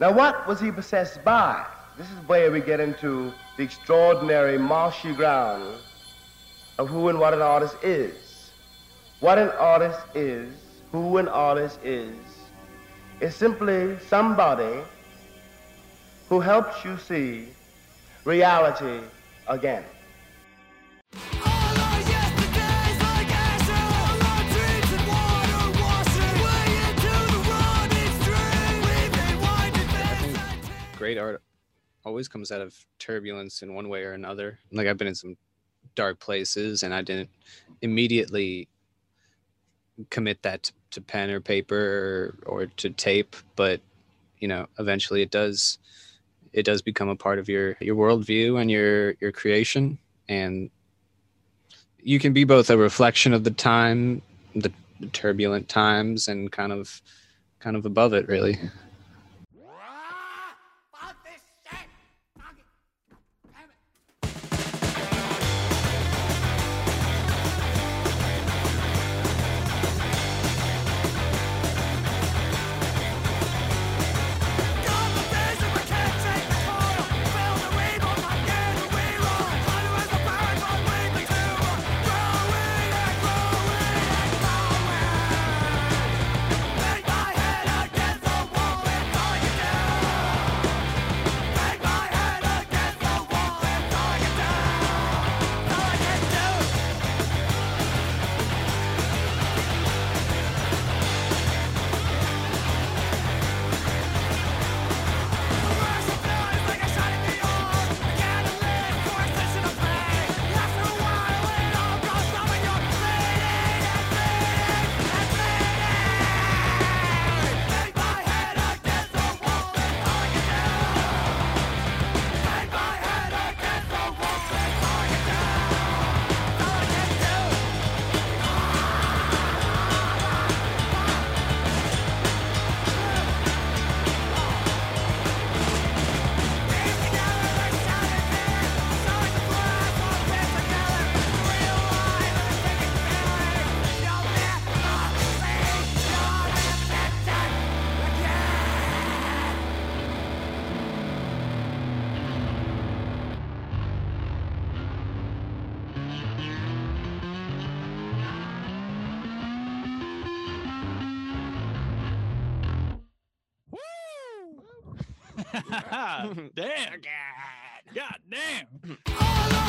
Now, what was he possessed by? This is where we get into the extraordinary marshy ground of who and what an artist is. What an artist is, who an artist is, is simply somebody who helps you see reality again. Great art always comes out of turbulence in one way or another. Like I've been in some dark places and I didn't immediately commit that to, pen or paper or, or to tape, but you know, eventually it does it does become a part of your your worldview and your your creation and you can be both a reflection of the time the turbulent times and kind of kind of above it really damn. God damn.